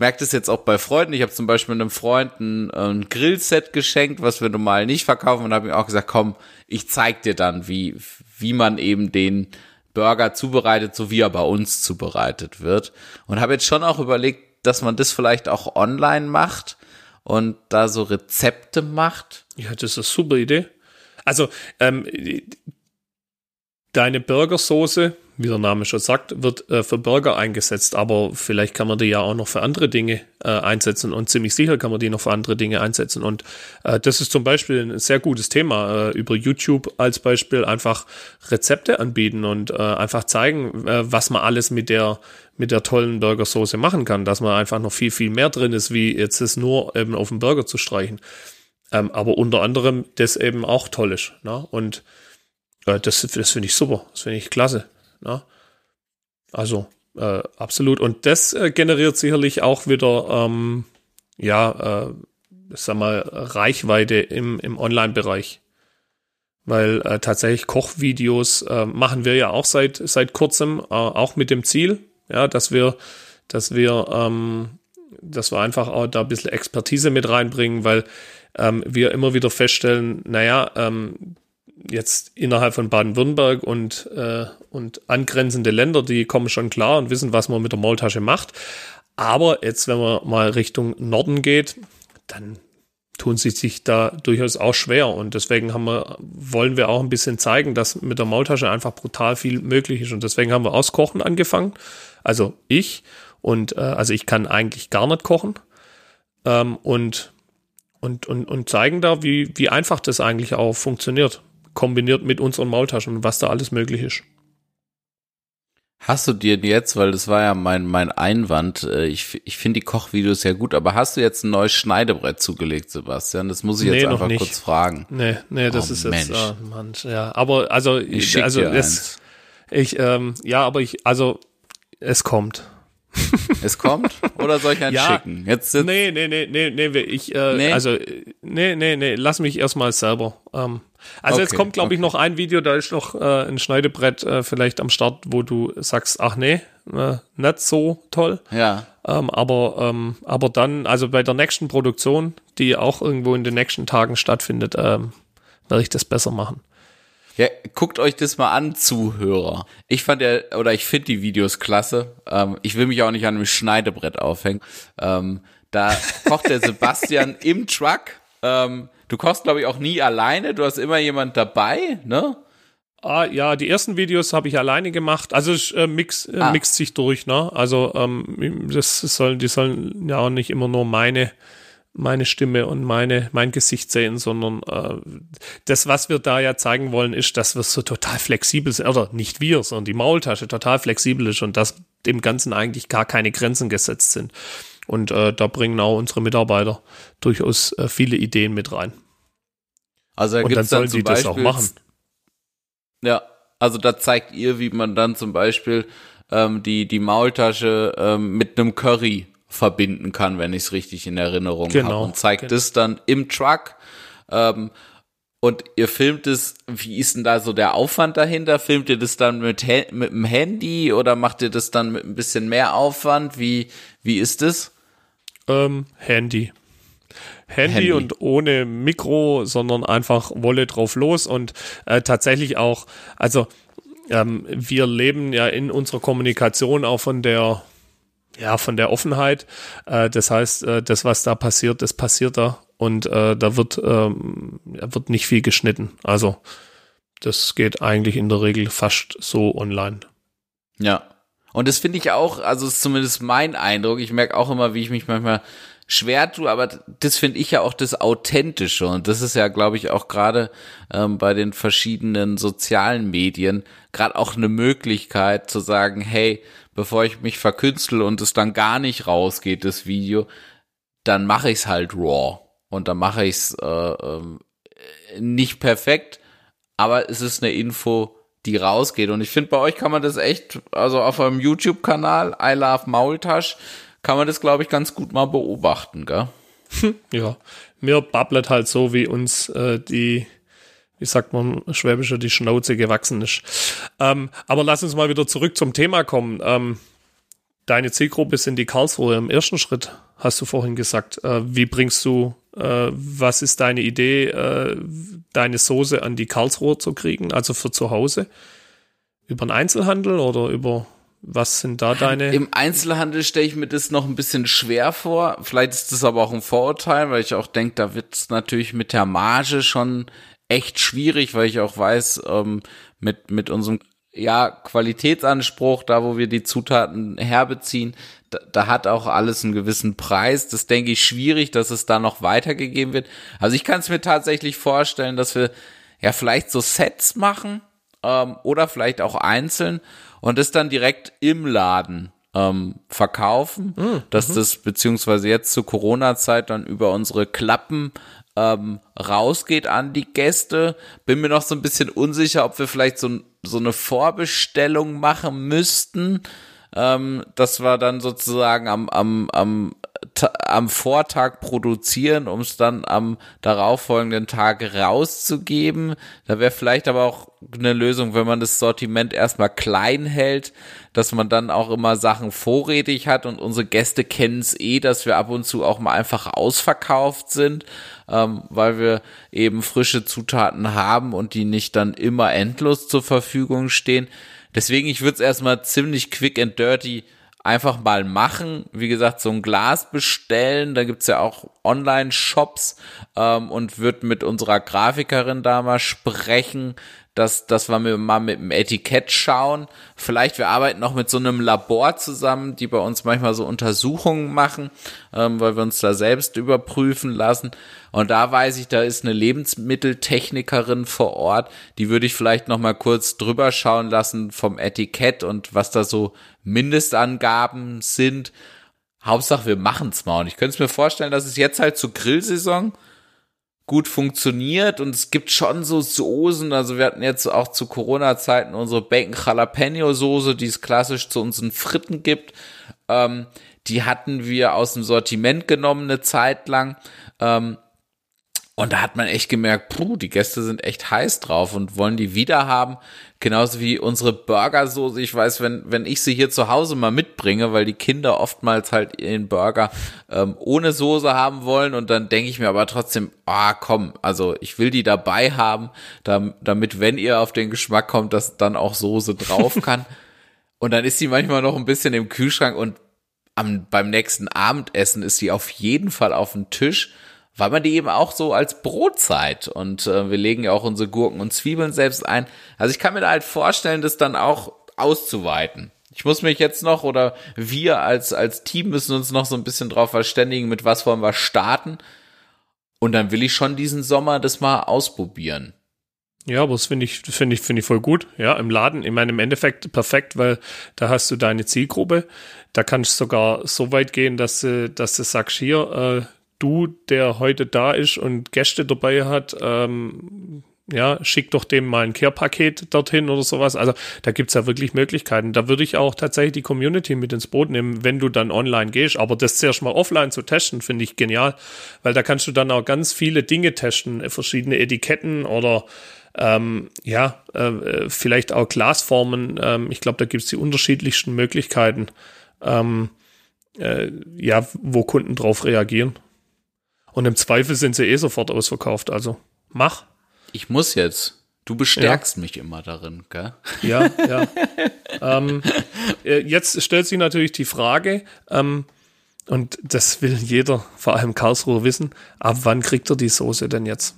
merke das jetzt auch bei Freunden. Ich habe zum Beispiel einem Freund ein, ein Grillset geschenkt, was wir normal nicht verkaufen und habe ihm auch gesagt, komm, ich zeig dir dann, wie, wie man eben den Burger zubereitet, so wie er bei uns zubereitet wird. Und habe jetzt schon auch überlegt, dass man das vielleicht auch online macht und da so Rezepte macht. Ja, das ist eine super Idee. Also, ähm, deine Burgersoße, wie der Name schon sagt, wird äh, für Burger eingesetzt, aber vielleicht kann man die ja auch noch für andere Dinge äh, einsetzen und ziemlich sicher kann man die noch für andere Dinge einsetzen. Und äh, das ist zum Beispiel ein sehr gutes Thema. Äh, über YouTube als Beispiel einfach Rezepte anbieten und äh, einfach zeigen, äh, was man alles mit der mit der tollen Burgersoße machen kann, dass man einfach noch viel, viel mehr drin ist, wie jetzt es nur eben auf den Burger zu streichen. Ähm, aber unter anderem das eben auch toll ist. Ne? Und das, das finde ich super, das finde ich klasse. Ne? Also äh, absolut. Und das äh, generiert sicherlich auch wieder, ähm, ja, äh, sag mal, Reichweite im, im Online-Bereich. Weil äh, tatsächlich Kochvideos äh, machen wir ja auch seit, seit kurzem, äh, auch mit dem Ziel, ja, dass wir, dass wir, ähm, dass wir einfach auch da ein bisschen Expertise mit reinbringen, weil ähm, wir immer wieder feststellen, naja, ähm, jetzt innerhalb von Baden-Württemberg und, äh, und angrenzende Länder, die kommen schon klar und wissen, was man mit der Maultasche macht. Aber jetzt, wenn man mal Richtung Norden geht, dann tun sie sich da durchaus auch schwer. Und deswegen haben wir, wollen wir auch ein bisschen zeigen, dass mit der Maultasche einfach brutal viel möglich ist. Und deswegen haben wir auskochen angefangen. Also ich. Und äh, also ich kann eigentlich gar nicht kochen. Ähm, und, und, und, und zeigen da, wie, wie einfach das eigentlich auch funktioniert kombiniert mit unseren Maultaschen und was da alles möglich ist. Hast du dir jetzt, weil das war ja mein, mein Einwand, äh, ich, ich finde die Kochvideos ja gut, aber hast du jetzt ein neues Schneidebrett zugelegt, Sebastian? Das muss ich nee, jetzt einfach kurz fragen. Nee, nee, das oh, ist Mensch. jetzt, oh, Mann, ja, aber also, ich also, es, ich, ähm, ja, aber ich, also, es kommt. [laughs] es kommt? Oder soll ich einen ja, schicken? Jetzt, jetzt nee, nee, nee, nee, nee, ich, äh, nee? also, nee, nee, nee, lass mich erstmal selber. Ähm, also okay, jetzt kommt, glaube okay. ich, noch ein Video, da ist noch äh, ein Schneidebrett äh, vielleicht am Start, wo du sagst, ach nee, äh, nicht so toll. Ja. Ähm, aber, ähm, aber dann, also bei der nächsten Produktion, die auch irgendwo in den nächsten Tagen stattfindet, ähm, werde ich das besser machen. Ja, guckt euch das mal an, Zuhörer. Ich fand ja, oder ich finde die Videos klasse. Ähm, ich will mich auch nicht an einem Schneidebrett aufhängen. Ähm, da kocht der [laughs] Sebastian im Truck. Ähm, Du kochst, glaube ich, auch nie alleine. Du hast immer jemand dabei, ne? Ah, ja, die ersten Videos habe ich alleine gemacht. Also es äh, mix, äh, ah. mixt sich durch, ne? Also ähm, das sollen, die sollen ja auch nicht immer nur meine meine Stimme und meine mein Gesicht sehen, sondern äh, das, was wir da ja zeigen wollen, ist, dass wir so total flexibel sind, oder nicht wir, sondern die Maultasche total flexibel ist und dass dem Ganzen eigentlich gar keine Grenzen gesetzt sind. Und äh, da bringen auch unsere Mitarbeiter durchaus äh, viele Ideen mit rein. Also da und dann sollen dann die Beispiel, das auch machen. Ja, also da zeigt ihr, wie man dann zum Beispiel ähm, die, die Maultasche ähm, mit einem Curry verbinden kann, wenn ich es richtig in Erinnerung genau, habe. Und zeigt genau. es dann im Truck. Ähm, und ihr filmt es, wie ist denn da so der Aufwand dahinter? Filmt ihr das dann mit, mit dem Handy oder macht ihr das dann mit ein bisschen mehr Aufwand? Wie, wie ist das? Ähm, Handy. Handy, Handy, und ohne Mikro, sondern einfach Wolle drauf los und äh, tatsächlich auch, also ähm, wir leben ja in unserer Kommunikation auch von der ja von der Offenheit. Äh, das heißt, äh, das was da passiert, das passiert da und äh, da wird ähm, wird nicht viel geschnitten. Also das geht eigentlich in der Regel fast so online. Ja, Und das finde ich auch, also ist zumindest mein Eindruck. Ich merke auch immer, wie ich mich manchmal schwer tue, aber das finde ich ja auch das Authentische. Und das ist ja, glaube ich, auch gerade ähm, bei den verschiedenen sozialen Medien gerade auch eine Möglichkeit zu sagen, hey, bevor ich mich verkünstel und es dann gar nicht rausgeht, das Video, dann mache ich es halt raw. Und dann mache ich es äh, äh, nicht perfekt, aber es ist eine Info, die rausgeht. Und ich finde, bei euch kann man das echt, also auf eurem YouTube-Kanal, I Love Maultasch, kann man das, glaube ich, ganz gut mal beobachten, gell? [laughs] Ja, mir babbelt halt so, wie uns äh, die, wie sagt man, Schwäbischer, die Schnauze gewachsen ist. Ähm, aber lass uns mal wieder zurück zum Thema kommen. Ähm, deine Zielgruppe sind die Karlsruhe im ersten Schritt, hast du vorhin gesagt. Äh, wie bringst du, äh, was ist deine Idee, äh, deine Soße an die Karlsruhe zu kriegen, also für zu Hause? Über einen Einzelhandel oder über was sind da deine? Im Einzelhandel stelle ich mir das noch ein bisschen schwer vor. Vielleicht ist das aber auch ein Vorurteil, weil ich auch denke, da wird es natürlich mit der Marge schon echt schwierig, weil ich auch weiß, ähm, mit, mit unserem ja, Qualitätsanspruch, da wo wir die Zutaten herbeziehen, da, da hat auch alles einen gewissen Preis. Das denke ich schwierig, dass es da noch weitergegeben wird. Also ich kann es mir tatsächlich vorstellen, dass wir ja vielleicht so Sets machen ähm, oder vielleicht auch einzeln und das dann direkt im Laden ähm, verkaufen, mhm. dass das beziehungsweise jetzt zur Corona-Zeit dann über unsere Klappen ähm, rausgeht an die Gäste. Bin mir noch so ein bisschen unsicher, ob wir vielleicht so, so eine Vorbestellung machen müssten, ähm, dass wir dann sozusagen am, am, am am Vortag produzieren, um es dann am darauffolgenden Tag rauszugeben. Da wäre vielleicht aber auch eine Lösung, wenn man das Sortiment erstmal klein hält, dass man dann auch immer Sachen vorrätig hat und unsere Gäste kennen es eh, dass wir ab und zu auch mal einfach ausverkauft sind, ähm, weil wir eben frische Zutaten haben und die nicht dann immer endlos zur Verfügung stehen. Deswegen, ich würde es erstmal ziemlich quick and dirty einfach mal machen. Wie gesagt, so ein Glas bestellen. Da gibt's ja auch Online-Shops ähm, und wird mit unserer Grafikerin da mal sprechen, dass, dass wir mal mit dem Etikett schauen. Vielleicht wir arbeiten noch mit so einem Labor zusammen, die bei uns manchmal so Untersuchungen machen, ähm, weil wir uns da selbst überprüfen lassen. Und da weiß ich, da ist eine Lebensmitteltechnikerin vor Ort, die würde ich vielleicht noch mal kurz drüber schauen lassen vom Etikett und was da so Mindestangaben sind. Hauptsache, wir machen's mal. Und ich könnte es mir vorstellen, dass es jetzt halt zur Grillsaison gut funktioniert und es gibt schon so Soßen, also wir hatten jetzt auch zu Corona-Zeiten unsere Bacon Jalapeno Soße, die es klassisch zu unseren Fritten gibt, ähm, die hatten wir aus dem Sortiment genommen eine Zeit lang. Ähm, und da hat man echt gemerkt, puh, die Gäste sind echt heiß drauf und wollen die wieder haben. Genauso wie unsere Burgersoße. Ich weiß, wenn, wenn ich sie hier zu Hause mal mitbringe, weil die Kinder oftmals halt ihren Burger ähm, ohne Soße haben wollen und dann denke ich mir aber trotzdem, ah komm, also ich will die dabei haben, damit, wenn ihr auf den Geschmack kommt, dass dann auch Soße drauf [laughs] kann. und dann ist sie manchmal noch ein bisschen im Kühlschrank und am, beim nächsten Abendessen ist sie auf jeden Fall auf dem Tisch weil man die eben auch so als Brotzeit und äh, wir legen ja auch unsere Gurken und Zwiebeln selbst ein. Also ich kann mir da halt vorstellen, das dann auch auszuweiten. Ich muss mich jetzt noch oder wir als, als Team müssen uns noch so ein bisschen drauf verständigen, mit was wollen wir starten. Und dann will ich schon diesen Sommer das mal ausprobieren. Ja, aber das finde ich, finde ich, finde ich voll gut. Ja, im Laden, ich meine, im Endeffekt perfekt, weil da hast du deine Zielgruppe. Da kannst du sogar so weit gehen, dass du, dass du sagst, hier, äh, du, der heute da ist und Gäste dabei hat, ähm, ja, schick doch dem mal ein Care-Paket dorthin oder sowas. Also da gibt's ja wirklich Möglichkeiten. Da würde ich auch tatsächlich die Community mit ins Boot nehmen, wenn du dann online gehst. Aber das zuerst mal offline zu testen, finde ich genial, weil da kannst du dann auch ganz viele Dinge testen, verschiedene Etiketten oder ähm, ja, äh, vielleicht auch Glasformen. Ähm, ich glaube, da gibt's die unterschiedlichsten Möglichkeiten, ähm, äh, ja, wo Kunden drauf reagieren. Und im Zweifel sind sie eh sofort ausverkauft. Also mach. Ich muss jetzt. Du bestärkst ja. mich immer darin, gell? Ja, ja. [laughs] ähm, äh, jetzt stellt sich natürlich die Frage, ähm, und das will jeder, vor allem Karlsruhe, wissen, ab wann kriegt er die Soße denn jetzt?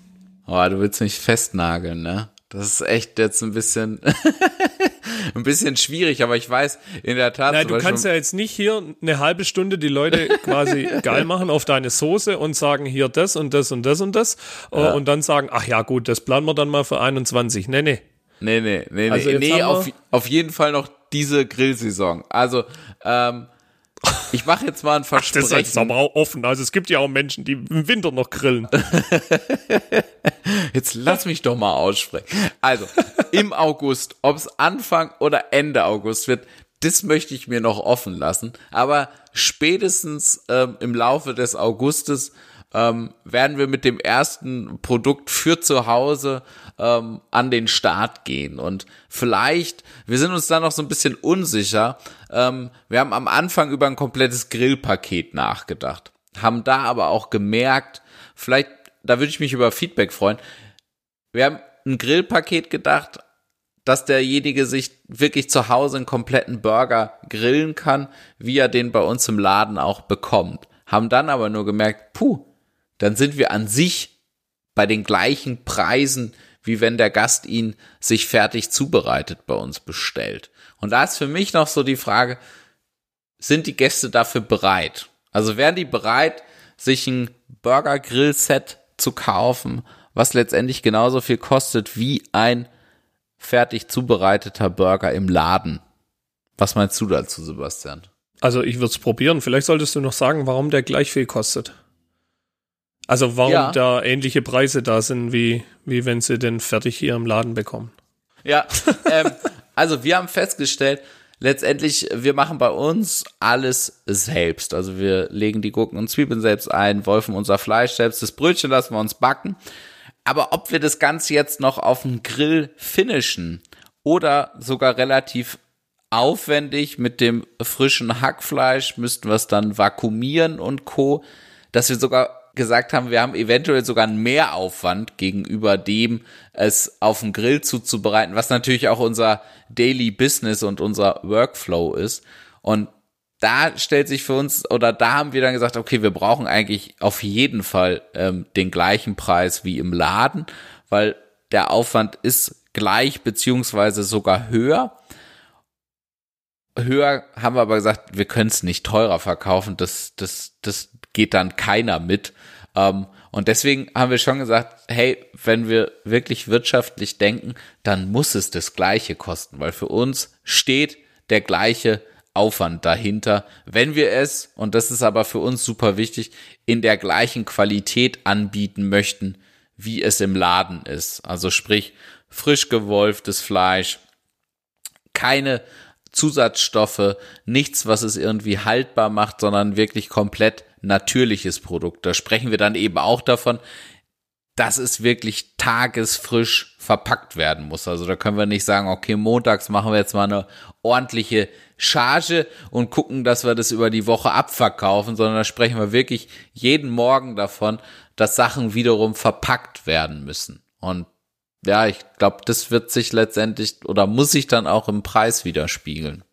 Oh, du willst nicht festnageln, ne? Das ist echt jetzt ein bisschen. [laughs] [laughs] ein bisschen schwierig, aber ich weiß in der Tat. Nein, du kannst ja jetzt nicht hier eine halbe Stunde die Leute [laughs] quasi geil machen auf deine Soße und sagen hier das und das und das und das äh, ja. und dann sagen, ach ja gut, das planen wir dann mal für 21. Nee, nee. Nee, nee, nee, also nee, nee auf, auf jeden Fall noch diese Grillsaison. Also, ähm, [laughs] ich mache jetzt mal ein Versprechen. Ach, das ist aber auch offen. Also es gibt ja auch Menschen, die im Winter noch grillen. [laughs] jetzt lass mich doch mal aussprechen. Also im August, ob es Anfang oder Ende August wird, das möchte ich mir noch offen lassen. Aber spätestens ähm, im Laufe des Augustes ähm, werden wir mit dem ersten Produkt für zu Hause ähm, an den Start gehen. Und vielleicht, wir sind uns da noch so ein bisschen unsicher. Ähm, wir haben am Anfang über ein komplettes Grillpaket nachgedacht, haben da aber auch gemerkt, vielleicht, da würde ich mich über Feedback freuen. Wir haben ein Grillpaket gedacht, dass derjenige sich wirklich zu Hause einen kompletten Burger grillen kann, wie er den bei uns im Laden auch bekommt. Haben dann aber nur gemerkt, puh, dann sind wir an sich bei den gleichen Preisen, wie wenn der Gast ihn sich fertig zubereitet bei uns bestellt. Und da ist für mich noch so die Frage, sind die Gäste dafür bereit? Also wären die bereit, sich ein Burger Grill Set zu kaufen, was letztendlich genauso viel kostet wie ein fertig zubereiteter Burger im Laden? Was meinst du dazu, Sebastian? Also ich würde es probieren. Vielleicht solltest du noch sagen, warum der gleich viel kostet. Also warum ja. da ähnliche Preise da sind, wie, wie wenn sie den fertig hier im Laden bekommen. Ja, [laughs] ähm, also wir haben festgestellt, letztendlich, wir machen bei uns alles selbst. Also wir legen die Gurken und Zwiebeln selbst ein, wolfen unser Fleisch selbst, das Brötchen lassen wir uns backen. Aber ob wir das Ganze jetzt noch auf dem Grill finishen oder sogar relativ aufwendig mit dem frischen Hackfleisch, müssten wir es dann vakuumieren und co., dass wir sogar gesagt haben, wir haben eventuell sogar einen Mehraufwand gegenüber dem, es auf dem Grill zuzubereiten, was natürlich auch unser Daily Business und unser Workflow ist. Und da stellt sich für uns, oder da haben wir dann gesagt, okay, wir brauchen eigentlich auf jeden Fall ähm, den gleichen Preis wie im Laden, weil der Aufwand ist gleich beziehungsweise sogar höher. Höher haben wir aber gesagt, wir können es nicht teurer verkaufen. Das, das, das geht dann keiner mit. Ähm, und deswegen haben wir schon gesagt, hey, wenn wir wirklich wirtschaftlich denken, dann muss es das Gleiche kosten, weil für uns steht der gleiche Aufwand dahinter, wenn wir es, und das ist aber für uns super wichtig, in der gleichen Qualität anbieten möchten, wie es im Laden ist. Also sprich, frisch gewolftes Fleisch, keine Zusatzstoffe, nichts, was es irgendwie haltbar macht, sondern wirklich komplett natürliches Produkt. Da sprechen wir dann eben auch davon, dass es wirklich tagesfrisch verpackt werden muss. Also da können wir nicht sagen, okay, montags machen wir jetzt mal eine ordentliche Charge und gucken, dass wir das über die Woche abverkaufen, sondern da sprechen wir wirklich jeden Morgen davon, dass Sachen wiederum verpackt werden müssen. Und ja, ich glaube, das wird sich letztendlich oder muss sich dann auch im Preis widerspiegeln.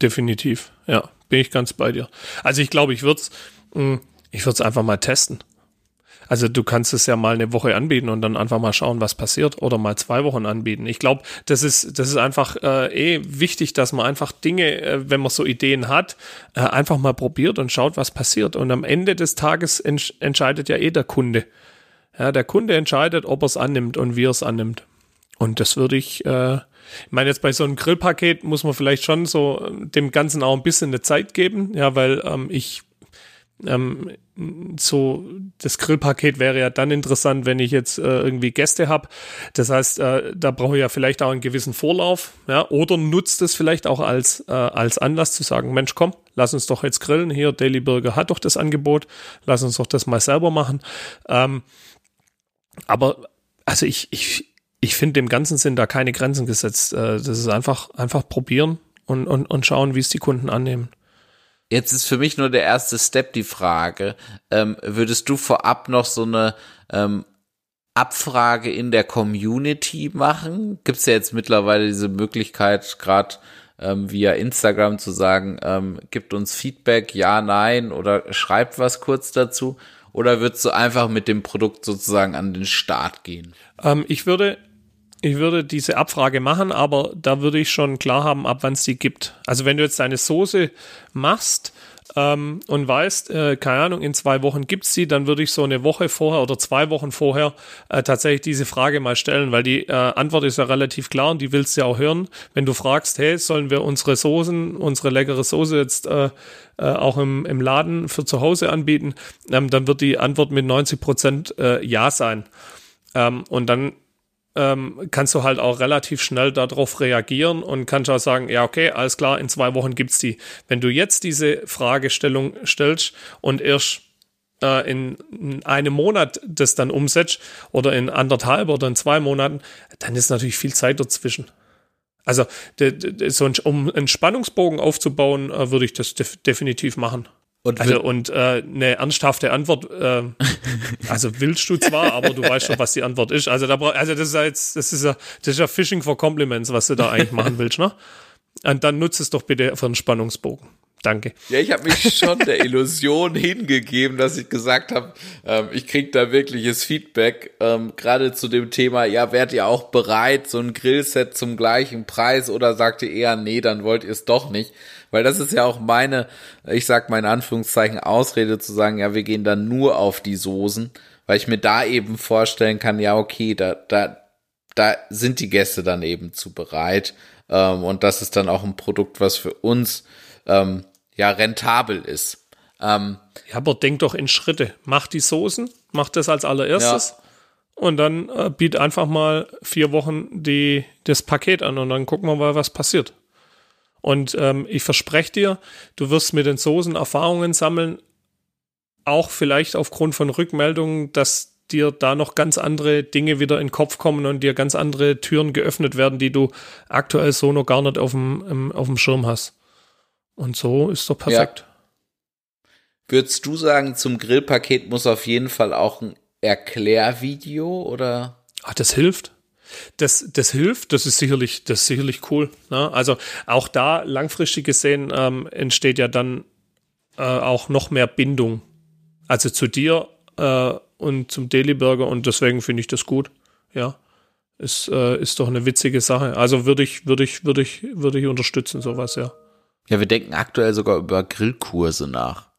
Definitiv, ja, bin ich ganz bei dir. Also ich glaube, ich würde es ich würde es einfach mal testen. Also du kannst es ja mal eine Woche anbieten und dann einfach mal schauen, was passiert oder mal zwei Wochen anbieten. Ich glaube, das ist, das ist einfach äh, eh wichtig, dass man einfach Dinge, äh, wenn man so Ideen hat, äh, einfach mal probiert und schaut, was passiert. Und am Ende des Tages ents entscheidet ja eh der Kunde. Ja, der Kunde entscheidet, ob er es annimmt und wie er es annimmt. Und das würde ich, äh, ich meine, jetzt bei so einem Grillpaket muss man vielleicht schon so äh, dem Ganzen auch ein bisschen eine Zeit geben, ja, weil ähm, ich ähm, so das Grillpaket wäre ja dann interessant, wenn ich jetzt äh, irgendwie Gäste habe. Das heißt, äh, da brauche ich ja vielleicht auch einen gewissen Vorlauf, ja, oder nutzt es vielleicht auch als äh, als Anlass zu sagen, Mensch, komm, lass uns doch jetzt grillen. Hier, Daily Burger hat doch das Angebot, lass uns doch das mal selber machen. Ähm, aber also ich ich ich finde dem Ganzen sind da keine Grenzen gesetzt. Äh, das ist einfach einfach probieren und und und schauen, wie es die Kunden annehmen. Jetzt ist für mich nur der erste Step die Frage, ähm, würdest du vorab noch so eine ähm, Abfrage in der Community machen? Gibt es ja jetzt mittlerweile diese Möglichkeit, gerade ähm, via Instagram zu sagen, ähm, gibt uns Feedback, ja, nein, oder schreibt was kurz dazu? Oder würdest du einfach mit dem Produkt sozusagen an den Start gehen? Ähm, ich würde ich würde diese Abfrage machen, aber da würde ich schon klar haben, ab wann es die gibt. Also wenn du jetzt deine Soße machst ähm, und weißt, äh, keine Ahnung, in zwei Wochen gibt's sie, dann würde ich so eine Woche vorher oder zwei Wochen vorher äh, tatsächlich diese Frage mal stellen, weil die äh, Antwort ist ja relativ klar und die willst du ja auch hören. Wenn du fragst, hey, sollen wir unsere Soßen, unsere leckere Soße jetzt äh, äh, auch im, im Laden für zu Hause anbieten, ähm, dann wird die Antwort mit 90 Prozent äh, Ja sein. Ähm, und dann ähm, kannst du halt auch relativ schnell darauf reagieren und kannst auch sagen, ja, okay, alles klar, in zwei Wochen gibt's die. Wenn du jetzt diese Fragestellung stellst und erst äh, in, in einem Monat das dann umsetzt oder in anderthalb oder in zwei Monaten, dann ist natürlich viel Zeit dazwischen. Also so ein, um einen Spannungsbogen aufzubauen, äh, würde ich das def definitiv machen. Und, also, und äh, eine ernsthafte Antwort, äh, also willst du zwar, aber du weißt schon, was die Antwort ist. Also, da, also das ist ja jetzt, das ist ja, das ist ja Fishing for Compliments, was du da eigentlich machen willst, ne? Und dann nutze es doch bitte für einen Spannungsbogen. Danke. Ja, ich habe mich schon der [laughs] Illusion hingegeben, dass ich gesagt habe, ähm, ich krieg da wirkliches Feedback, ähm, gerade zu dem Thema, ja, wärt ihr auch bereit, so ein Grillset zum gleichen Preis oder sagt ihr eher, nee, dann wollt ihr es doch nicht? Weil das ist ja auch meine, ich sag mal in Anführungszeichen, Ausrede zu sagen, ja, wir gehen dann nur auf die Soßen, weil ich mir da eben vorstellen kann, ja, okay, da, da, da sind die Gäste dann eben zu bereit. Ähm, und das ist dann auch ein Produkt, was für uns ähm, ja rentabel ist. Ähm, ja, aber denk doch in Schritte. Mach die Soßen, mach das als allererstes. Ja. Und dann äh, biet einfach mal vier Wochen die, das Paket an und dann gucken wir mal, was passiert. Und ähm, ich verspreche dir, du wirst mit den Soßen Erfahrungen sammeln, auch vielleicht aufgrund von Rückmeldungen, dass dir da noch ganz andere Dinge wieder in den Kopf kommen und dir ganz andere Türen geöffnet werden, die du aktuell so noch gar nicht auf dem, auf dem Schirm hast. Und so ist doch perfekt. Ja. Würdest du sagen, zum Grillpaket muss auf jeden Fall auch ein Erklärvideo oder? Ach, das hilft. Das, das hilft, das ist sicherlich, das ist sicherlich cool. Ne? Also auch da langfristig gesehen ähm, entsteht ja dann äh, auch noch mehr Bindung. Also zu dir äh, und zum Daily Burger und deswegen finde ich das gut. Ja. Ist, äh, ist doch eine witzige Sache. Also würde ich, würde ich, würde ich, würde ich unterstützen, sowas, ja. Ja, wir denken aktuell sogar über Grillkurse nach.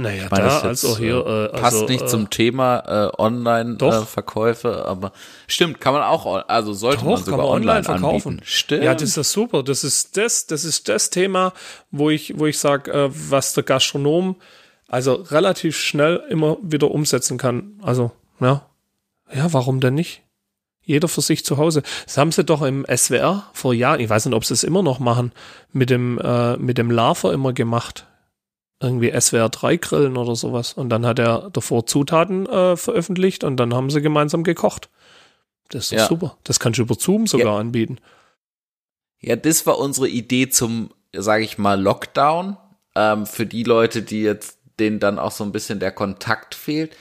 Naja, ich meine, da, das also hier, äh, äh, passt also, nicht äh, zum Thema äh, Online-Verkäufe, aber stimmt, kann man auch, also sollte doch, man sogar kann man online, online verkaufen. Anbieten. Stimmt. Ja, das ist super. Das ist das, das ist das Thema, wo ich, wo ich sage, äh, was der Gastronom also relativ schnell immer wieder umsetzen kann. Also, ja, ja, warum denn nicht? Jeder für sich zu Hause. Das haben sie doch im SWR vor Jahren, ich weiß nicht, ob sie es immer noch machen, mit dem, äh, mit dem Larver immer gemacht. Irgendwie SWR 3 Grillen oder sowas. Und dann hat er davor Zutaten äh, veröffentlicht und dann haben sie gemeinsam gekocht. Das ist doch ja. super. Das kannst du über Zoom sogar ja. anbieten. Ja, das war unsere Idee zum, sage ich mal, Lockdown. Ähm, für die Leute, die jetzt, denen dann auch so ein bisschen der Kontakt fehlt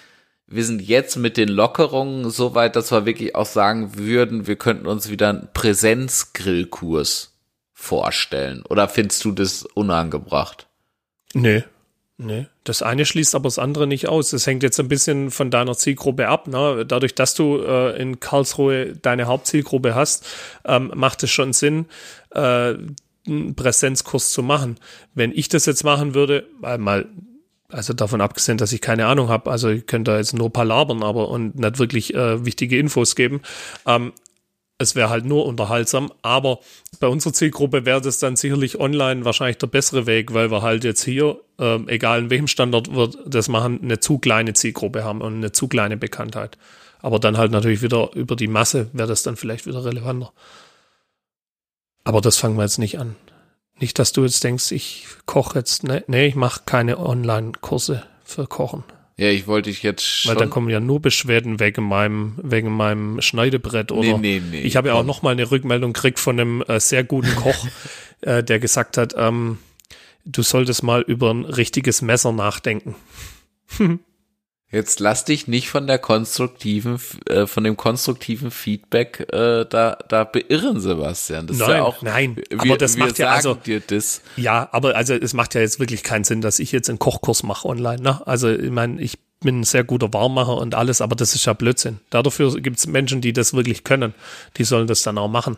wir sind jetzt mit den Lockerungen so weit, dass wir wirklich auch sagen würden, wir könnten uns wieder einen Präsenzgrillkurs vorstellen. Oder findest du das unangebracht? Nee. Nee, das eine schließt aber das andere nicht aus. Das hängt jetzt ein bisschen von deiner Zielgruppe ab. Ne? Dadurch, dass du äh, in Karlsruhe deine Hauptzielgruppe hast, ähm, macht es schon Sinn, äh, einen Präsenzkurs zu machen. Wenn ich das jetzt machen würde, mal also davon abgesehen, dass ich keine Ahnung habe, also ich könnte da jetzt nur palabern, aber und nicht wirklich äh, wichtige Infos geben. Ähm, es wäre halt nur unterhaltsam, aber bei unserer Zielgruppe wäre das dann sicherlich online wahrscheinlich der bessere Weg, weil wir halt jetzt hier, äh, egal in welchem Standort wird das machen, eine zu kleine Zielgruppe haben und eine zu kleine Bekanntheit. Aber dann halt natürlich wieder über die Masse wäre das dann vielleicht wieder relevanter. Aber das fangen wir jetzt nicht an. Nicht, dass du jetzt denkst, ich koche jetzt. Ne, nee, ich mache keine Online-Kurse für Kochen. Ja, ich wollte dich jetzt schon. Weil dann kommen ja nur Beschwerden wegen meinem, wegen meinem Schneidebrett oder. Nee, nee, nee. Ich habe ja auch noch mal eine Rückmeldung gekriegt von einem äh, sehr guten Koch, [laughs] äh, der gesagt hat, ähm, du solltest mal über ein richtiges Messer nachdenken. [laughs] Jetzt lass dich nicht von der konstruktiven, äh, von dem konstruktiven Feedback äh, da, da beirren, Sebastian. Das nein, ist ja auch, nein, wir, aber das macht ja also, dir das. Ja, aber also es macht ja jetzt wirklich keinen Sinn, dass ich jetzt einen Kochkurs mache online. Ne? Also ich meine, ich bin ein sehr guter Warmmacher und alles, aber das ist ja Blödsinn. Dafür gibt es Menschen, die das wirklich können. Die sollen das dann auch machen.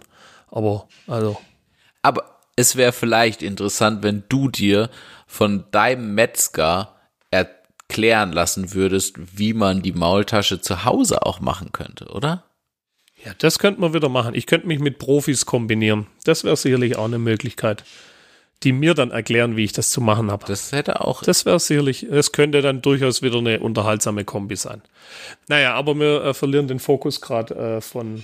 Aber, also. Aber es wäre vielleicht interessant, wenn du dir von deinem Metzger erklären lassen würdest, wie man die Maultasche zu Hause auch machen könnte, oder? Ja, das könnte man wieder machen. Ich könnte mich mit Profis kombinieren. Das wäre sicherlich auch eine Möglichkeit die mir dann erklären, wie ich das zu machen habe. Das hätte auch. Das wäre sicherlich, das könnte dann durchaus wieder eine unterhaltsame Kombi sein. Naja, aber wir äh, verlieren den Fokus gerade äh, von.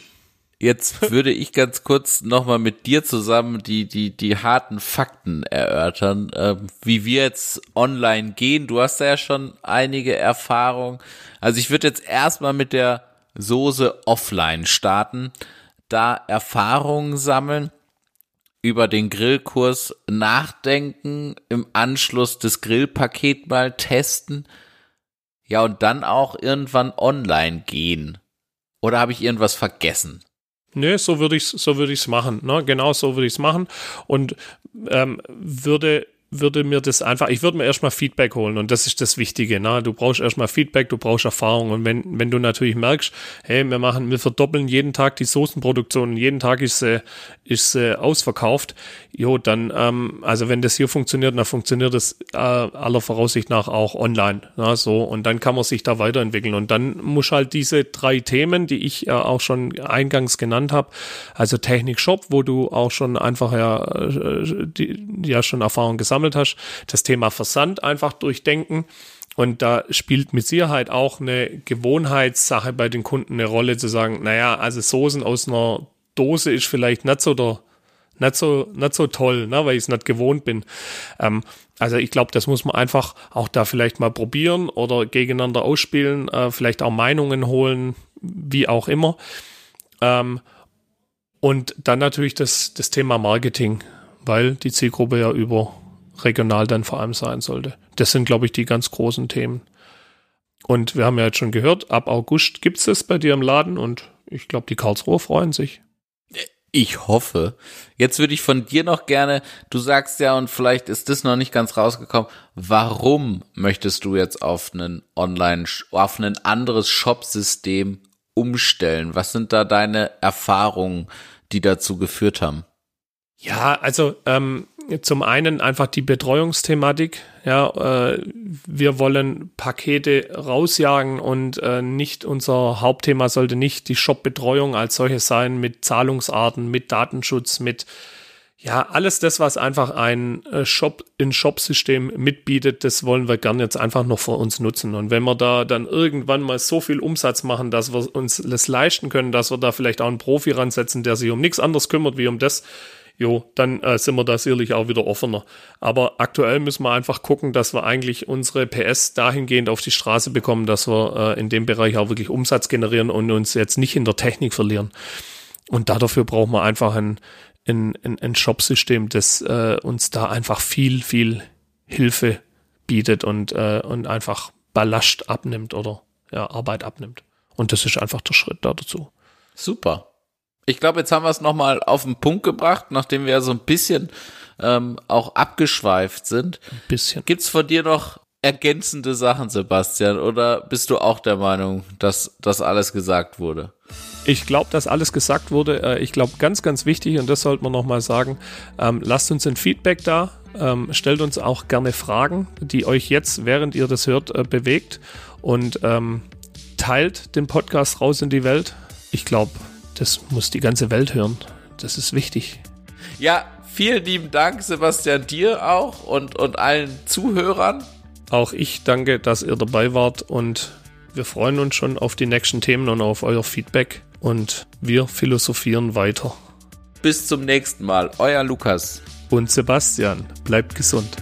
Jetzt [laughs] würde ich ganz kurz nochmal mit dir zusammen die, die, die harten Fakten erörtern, äh, wie wir jetzt online gehen. Du hast ja schon einige Erfahrungen. Also ich würde jetzt erstmal mit der Soße offline starten, da Erfahrungen sammeln über den Grillkurs nachdenken, im Anschluss das Grillpaket mal testen, ja und dann auch irgendwann online gehen. Oder habe ich irgendwas vergessen? Nö, so würde ich so würde ich's machen. Ne? Genau so würde ich es machen und ähm, würde würde mir das einfach, ich würde mir erstmal Feedback holen und das ist das Wichtige. Ne? Du brauchst erstmal Feedback, du brauchst Erfahrung und wenn, wenn du natürlich merkst, hey, wir machen, wir verdoppeln jeden Tag die Soßenproduktion, jeden Tag ist sie, ist sie ausverkauft, jo, dann, ähm, also wenn das hier funktioniert, dann funktioniert das äh, aller Voraussicht nach auch online. Ne? So, und dann kann man sich da weiterentwickeln und dann muss halt diese drei Themen, die ich äh, auch schon eingangs genannt habe, also Technik Shop, wo du auch schon einfach ja, äh, die, ja schon Erfahrung gesammelt gesammelt hast, das Thema Versand einfach durchdenken. Und da spielt mit Sicherheit auch eine Gewohnheitssache bei den Kunden eine Rolle, zu sagen, naja, also Soßen aus einer Dose ist vielleicht nicht so der, nicht so, nicht so toll, ne, weil ich es nicht gewohnt bin. Ähm, also ich glaube, das muss man einfach auch da vielleicht mal probieren oder gegeneinander ausspielen, äh, vielleicht auch Meinungen holen, wie auch immer. Ähm, und dann natürlich das, das Thema Marketing, weil die Zielgruppe ja über regional dann vor allem sein sollte. Das sind, glaube ich, die ganz großen Themen. Und wir haben ja jetzt schon gehört, ab August gibt es es bei dir im Laden und ich glaube, die Karlsruhe freuen sich. Ich hoffe. Jetzt würde ich von dir noch gerne, du sagst ja, und vielleicht ist das noch nicht ganz rausgekommen, warum möchtest du jetzt auf einen Online, auf ein anderes Shop-System umstellen? Was sind da deine Erfahrungen, die dazu geführt haben? Ja, also ähm, zum einen einfach die Betreuungsthematik. Ja, äh, wir wollen Pakete rausjagen und äh, nicht unser Hauptthema sollte nicht die Shop-Betreuung als solche sein mit Zahlungsarten, mit Datenschutz, mit ja, alles das, was einfach ein äh, Shop in Shop-System mitbietet, das wollen wir gerne jetzt einfach noch für uns nutzen. Und wenn wir da dann irgendwann mal so viel Umsatz machen, dass wir uns das leisten können, dass wir da vielleicht auch einen Profi ransetzen, der sich um nichts anderes kümmert wie um das, jo, dann äh, sind wir da sicherlich auch wieder offener. Aber aktuell müssen wir einfach gucken, dass wir eigentlich unsere PS dahingehend auf die Straße bekommen, dass wir äh, in dem Bereich auch wirklich Umsatz generieren und uns jetzt nicht in der Technik verlieren. Und dafür brauchen wir einfach ein, ein, ein, ein Shop-System, das äh, uns da einfach viel, viel Hilfe bietet und, äh, und einfach Ballast abnimmt oder ja, Arbeit abnimmt. Und das ist einfach der Schritt da dazu. Super ich glaube, jetzt haben wir es nochmal auf den Punkt gebracht, nachdem wir ja so ein bisschen ähm, auch abgeschweift sind. Ein bisschen. Gibt's von dir noch ergänzende Sachen, Sebastian, oder bist du auch der Meinung, dass das alles gesagt wurde? Ich glaube, dass alles gesagt wurde. Äh, ich glaube, ganz, ganz wichtig, und das sollte man nochmal sagen, ähm, lasst uns ein Feedback da, ähm, stellt uns auch gerne Fragen, die euch jetzt, während ihr das hört, äh, bewegt und ähm, teilt den Podcast raus in die Welt. Ich glaube, das muss die ganze Welt hören. Das ist wichtig. Ja, vielen lieben Dank, Sebastian, dir auch und, und allen Zuhörern. Auch ich danke, dass ihr dabei wart und wir freuen uns schon auf die nächsten Themen und auf euer Feedback und wir philosophieren weiter. Bis zum nächsten Mal, euer Lukas. Und Sebastian, bleibt gesund.